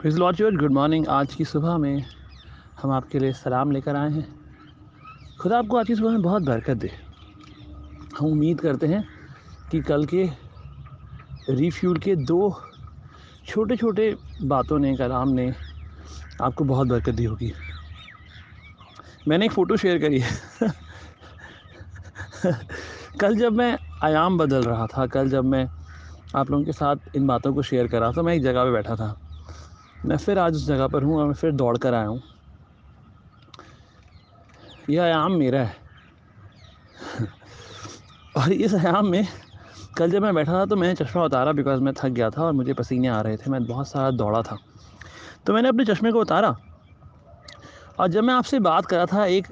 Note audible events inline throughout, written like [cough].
प्रिज Lord good morning आज की सुबह में हम आपके लिए सलाम लेकर आए हैं। खुदा आपको आज की सुबह में बहुत बरकत दे। हम उम्मीद करते हैं कि कल के रिफ्यूल के दो छोटे छोटे बातों ने, कलाम ने आपको बहुत बरकत दी होगी। मैंने एक फ़ोटो शेयर करी है। कल जब मैं आयाम बदल रहा था, कल जब मैं आप लोगों के साथ इन बातों को शेयर कर रहा था, मैं एक जगह पे बैठा था। मैं फिर आज उस जगह पर हूँ और मैं फिर दौड़ कर आया हूँ। यह आयाम मेरा है। [laughs] और इस आयाम में कल जब मैं बैठा था तो मैंने चश्मा उतारा बिकॉज़ मैं थक गया था और मुझे पसीने आ रहे थे। मैं बहुत सारा दौड़ा था। तो मैंने अपने चश्मे को उतारा और जब मैं आपसे बात कर रहा था, एक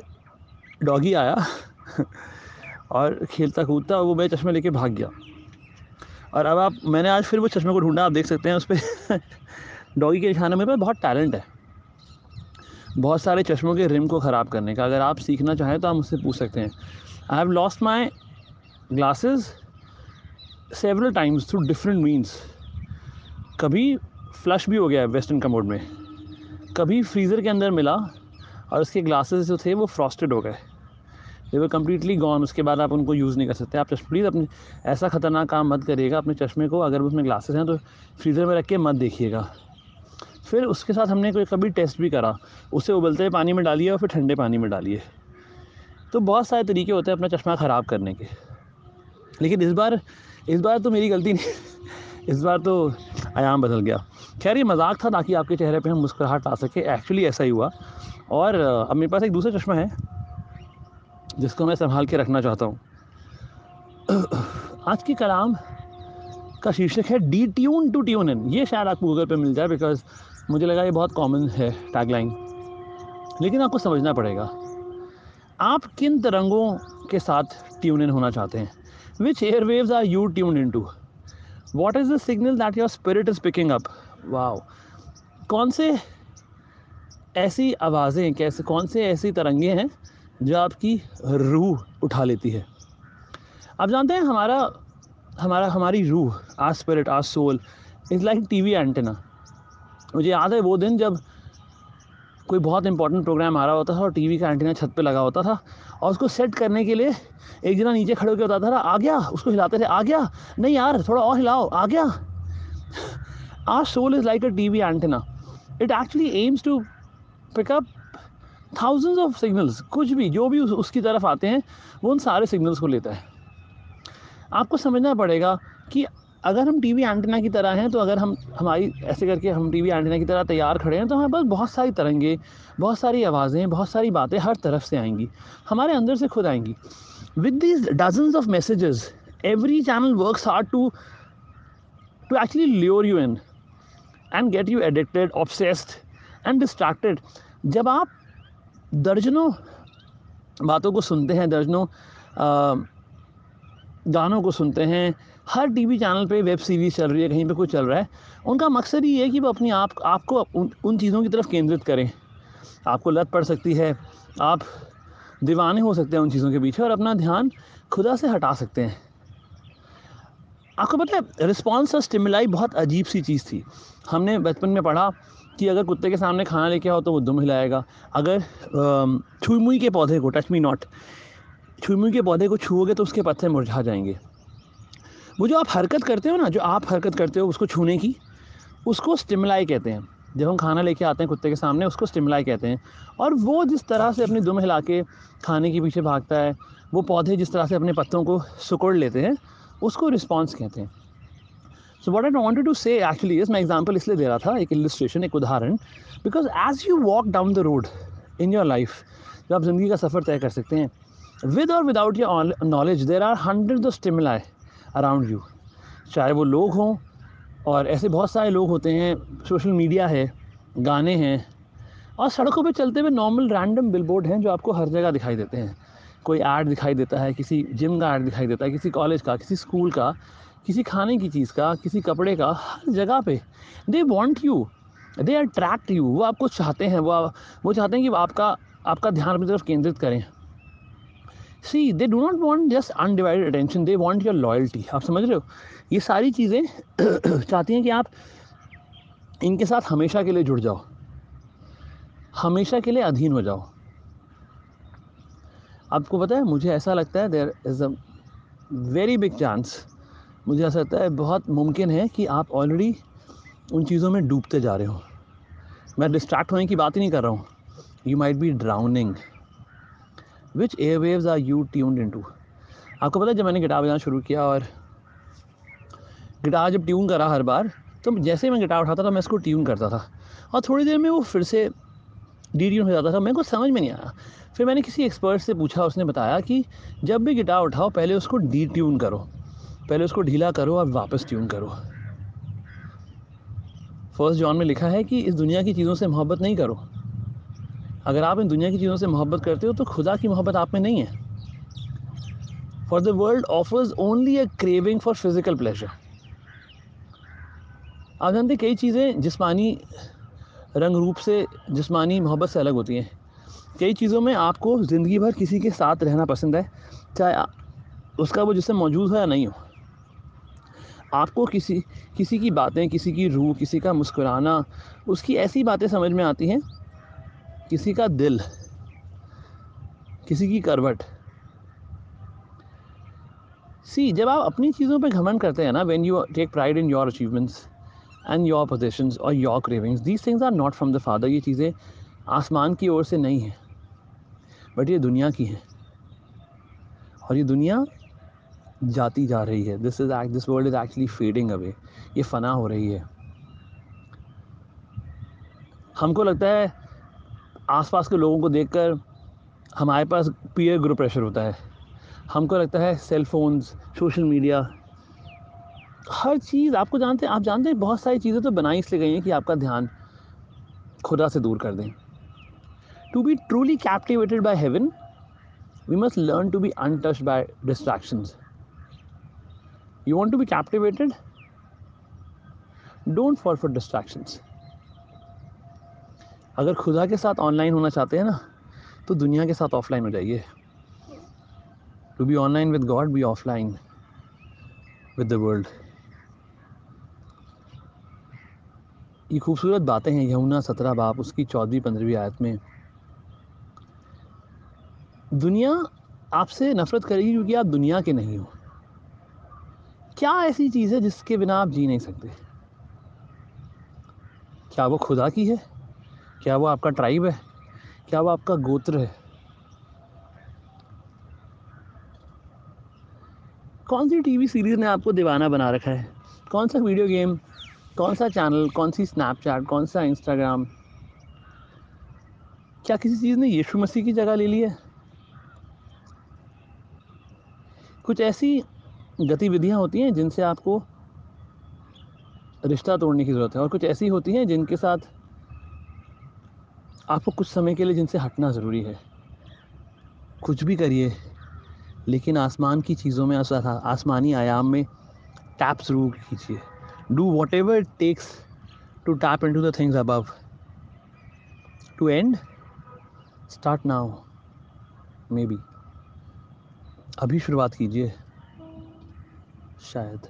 डॉगी आया [laughs] और खेलता कूदता वो मेरे चश्मे लेके भाग गया। और अब आप, मैंने आज फिर वो चश्मे को ढूंढा, आप देख सकते हैं उस पर [laughs] डॉगी के निशाने मेरे पास बहुत टैलेंट है। बहुत सारे चश्मों के रिम को ख़राब करने का। अगर आप सीखना चाहें तो आप मुझसे पूछ सकते हैं। I have lost my glasses several times through different means कभी फ्लश भी हो गया है वेस्टर्न कमोड में। कभी फ्रीज़र के अंदर मिला और उसके ग्लासेस जो थे वो फ्रॉस्टेड हो गए। दे वर कम्प्लीटली गॉन उसके बाद आप उनको यूज़ नहीं कर सकते। आप प्लीज़ अपने, ऐसा ख़तरनाक काम मत करिएगा। अपने चश्मे को अगर उसमें ग्लासेस हैं तो फ्रीज़र में रख के मत देखिएगा। फिर उसके साथ हमने कोई कभी टेस्ट भी करा। उसे उबलते पानी में डालिए और फिर ठंडे पानी में डालिए। तो बहुत सारे तरीके होते हैं अपना चश्मा ख़राब करने के। लेकिन इस बार इस बार तो मेरी गलती नहीं, इस बार तो आयाम बदल गया। खैर, ये मज़ाक था ताकि आपके चेहरे पे हम मुस्कुराहट आ सके। एक्चुअली ऐसा ही हुआ। और, अब मेरे पास एक दूसरा चश्मा है, जिसको मैं संभाल के रखना चाहता हूँ। आज की कलाम का शीर्षक है detune to tune in ये शायद आपको गूगल पे मिल जाए बिकॉज़ मुझे लगा ये बहुत कॉमन है टैगलाइन लेकिन आपको समझना पड़ेगा। आप किन तरंगों के साथ ट्यून इन होना चाहते हैं? Which air waves are you tune in to what is the signal that your spirit is picking up wow कौन से ऐसी आवाज़ें, कैसे, कौन से ऐसी तरंगे हैं जो आपकी रूह उठा लेती है? आप जानते हैं हमारा हमारा, हमारी रूह आज स्पिरिट आज soul is like T V antenna मुझे याद है वो दिन जब कोई बहुत इंपॉर्टेंट प्रोग्राम आ रहा होता था और टीवी का एंटीना छत पे लगा होता था और उसको सेट करने के लिए एक जना नीचे खड़े होकर बताता था आ गया। उसको हिलाते थे आ गया। नहीं यार थोड़ा और हिलाओ। आ गया। Our soul is like a T V antenna it actually aims to pick up thousands of signals कुछ भी जो भी उस, उसकी तरफ़ आते हैं वो उन सारे सिग्नल्स को लेता है। आपको समझना पड़ेगा कि अगर हम टीवी एंटीना की तरह हैं तो अगर हम, हमारी, ऐसे करके हम टीवी एंटीना की तरह तैयार खड़े हैं तो हमारे पास बहुत सारी तरंगे, बहुत सारी आवाज़ें, बहुत सारी बातें हर तरफ़ से आएँगी, हमारे अंदर से खुद आएँगी। With these dozens of messages every channel works hard to to actually lure you in and get you addicted obsessed and distracted जब आप दर्जनों बातों को सुनते हैं, दर्जनों गानों को सुनते हैं हर टीवी चैनल पे वेब सीरीज़ चल रही है कहीं पे कुछ चल रहा है। उनका मकसद ये है कि वो अपनी आप आपको उन, उन चीज़ों की तरफ़ केंद्रित करें। आपको लत पड़ सकती है आप दीवाने हो सकते हैं उन चीज़ों के पीछे और अपना ध्यान खुदा से हटा सकते हैं। आपको पता है रिस्पॉन्स और स्टिमुलाई बहुत अजीब सी चीज़ थी। हमने बचपन में पढ़ा कि अगर कुत्ते के सामने खाना लेके आओ तो वो दुम हिलाएगा। अगर छुईमुई के पौधे को टच मी नॉट छुई मुई के पौधे को छुओगे तो उसके पत्ते मुरझा जाएँगे। वो जो आप हरकत करते हो ना, जो आप हरकत करते हो उसको छूने की, उसको स्टिमलाई कहते हैं। जब हम खाना लेके आते हैं कुत्ते के सामने, उसको स्टिमलाई कहते हैं। और वो जिस तरह से अपनी दुम हिला के खाने के पीछे भागता है, वो पौधे जिस तरह से अपने पत्तों को सुकड़ लेते हैं, उसको रिस्पॉन्स कहते हैं। So what I wanted to say actually इस मैं एग्ज़ाम्पल इसलिए दे रहा था, एक इलिस्ट्रेशन एक उदाहरण। Because as you walk down the road in your life जब आप ज़िंदगी का सफ़र तय कर सकते हैं विद और without your knowledge there are hundred of stimuli around you चाहे वो लोग हों और ऐसे बहुत सारे लोग होते हैं सोशल मीडिया है, गाने हैं और सड़कों पे चलते हुए नॉर्मल रैंडम बिलबोर्ड हैं जो आपको हर जगह दिखाई देते हैं। कोई ऐड दिखाई देता है, किसी जिम का ऐड दिखाई देता है, किसी कॉलेज का, किसी स्कूल का, किसी खाने की चीज़ का, किसी कपड़े का, हर जगह पे। They want you they attract you वो आपको चाहते हैं, वो वो चाहते हैं कि आपका आपका ध्यान अपनी तरफ़ केंद्रित करें। See they do not want just undivided attention they want your loyalty आप समझ रहे हो? ये सारी चीज़ें [clears throat] चाहती हैं कि आप इनके साथ हमेशा के लिए जुड़ जाओ। हमेशा के लिए अधीन हो जाओ। आपको पता है, मुझे ऐसा लगता है there is a very big chance मुझे ऐसा लगता है, बहुत मुमकिन है कि आप ऑलरेडी उन चीज़ों में डूबते जा रहे हो। मैं डिस्ट्रैक्ट होने की बात ही नहीं कर रहा हूँ। You might be drowning which air waves are you tuned in to आपको पता है, जब मैंने गिटार बजाना शुरू किया और गिटार जब ट्यून करा हर बार तो जैसे ही मैं गिटार उठाता था, मैं इसको ट्यून करता था। और थोड़ी देर में वो फिर से डी ट्यून हो जाता था। मेरे को समझ में नहीं आया। फिर मैंने किसी एक्सपर्ट से पूछा, उसने बताया कि जब भी गिटार उठाओ, पहले उसको डी ट्यून करो। पहले उसको ढीला करो और वापस ट्यून करो। फ़र्स्ट जॉन में लिखा है कि इस दुनिया की चीज़ों से मोहब्बत नहीं करो। अगर आप इन दुनिया की चीज़ों से मोहब्बत करते हो तो खुदा की मोहब्बत आप में नहीं है। For the world offers only a craving for physical pleasure आप जानते कई चीज़ें, जिस्मानी रंग रूप से, जिस्मानी मोहब्बत से अलग होती हैं। कई चीज़ों में आपको ज़िंदगी भर किसी के साथ रहना पसंद है, चाहे उसका वो जिससे मौजूद है या नहीं हो। आपको किसी किसी की बातें, किसी की रूह, किसी का मुस्कुराना, उसकी ऐसी बातें समझ में आती हैं किसी का दिल, किसी की करवट। सी जब आप अपनी चीज़ों पे घमंड करते हैं ना when you take pride in your achievements and your position और your cravings these things are not from the father ये चीज़ें आसमान की ओर से नहीं हैं बट ये दुनिया की हैं। और ये दुनिया जाती जा रही है। This is this world is actually fading away ये फना हो रही है। हमको लगता है आसपास के लोगों को देखकर हमारे पास पीयर ग्रुप प्रेशर होता है। हमको लगता है सेल फोन्स सोशल मीडिया हर चीज़ आपको जानते हैं, आप जानते हैं बहुत सारी चीज़ें तो बनाई इसलिए गई हैं कि आपका ध्यान खुदा से दूर कर दें। To be truly captivated by heaven we must learn to be untouched by distractions you want to be captivated don't fall for distractions अगर खुदा के साथ ऑनलाइन होना चाहते हैं ना तो दुनिया के साथ ऑफलाइन हो जाइए। To be online with God be offline with the world ये खूबसूरत बातें हैं यमुना सत्रह बाप, उसकी चौदहवीं, पंद्रहवीं आयत में। दुनिया आपसे नफ़रत करेगी क्योंकि आप दुनिया के नहीं हो। क्या ऐसी चीज़ है जिसके बिना आप जी नहीं सकते? क्या वो खुदा की है? क्या वो आपका ट्राइब है? क्या वो आपका गोत्र है? कौन सी टीवी सीरीज़ ने आपको दीवाना बना रखा है? कौन सा वीडियो गेम कौन सा चैनल कौन सी स्नैपचैट कौन सा इंस्टाग्राम क्या किसी चीज़ ने यीशु मसीह की जगह ले ली है? कुछ ऐसी गतिविधियाँ होती हैं जिनसे आपको रिश्ता तोड़ने की ज़रूरत है और कुछ ऐसी होती हैं जिनके साथ आपको कुछ समय के लिए जिनसे हटना ज़रूरी है। कुछ भी करिए लेकिन आसमान की चीज़ों में आसमानी आयाम में टैप ज़रूर कीजिए। Do whatever it takes to tap into the things above. To end, start maybe अभी शुरुआत कीजिए। शायद।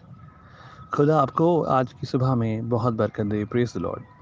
खुदा आपको आज की सुबह में बहुत बरकत दे। Press the Lord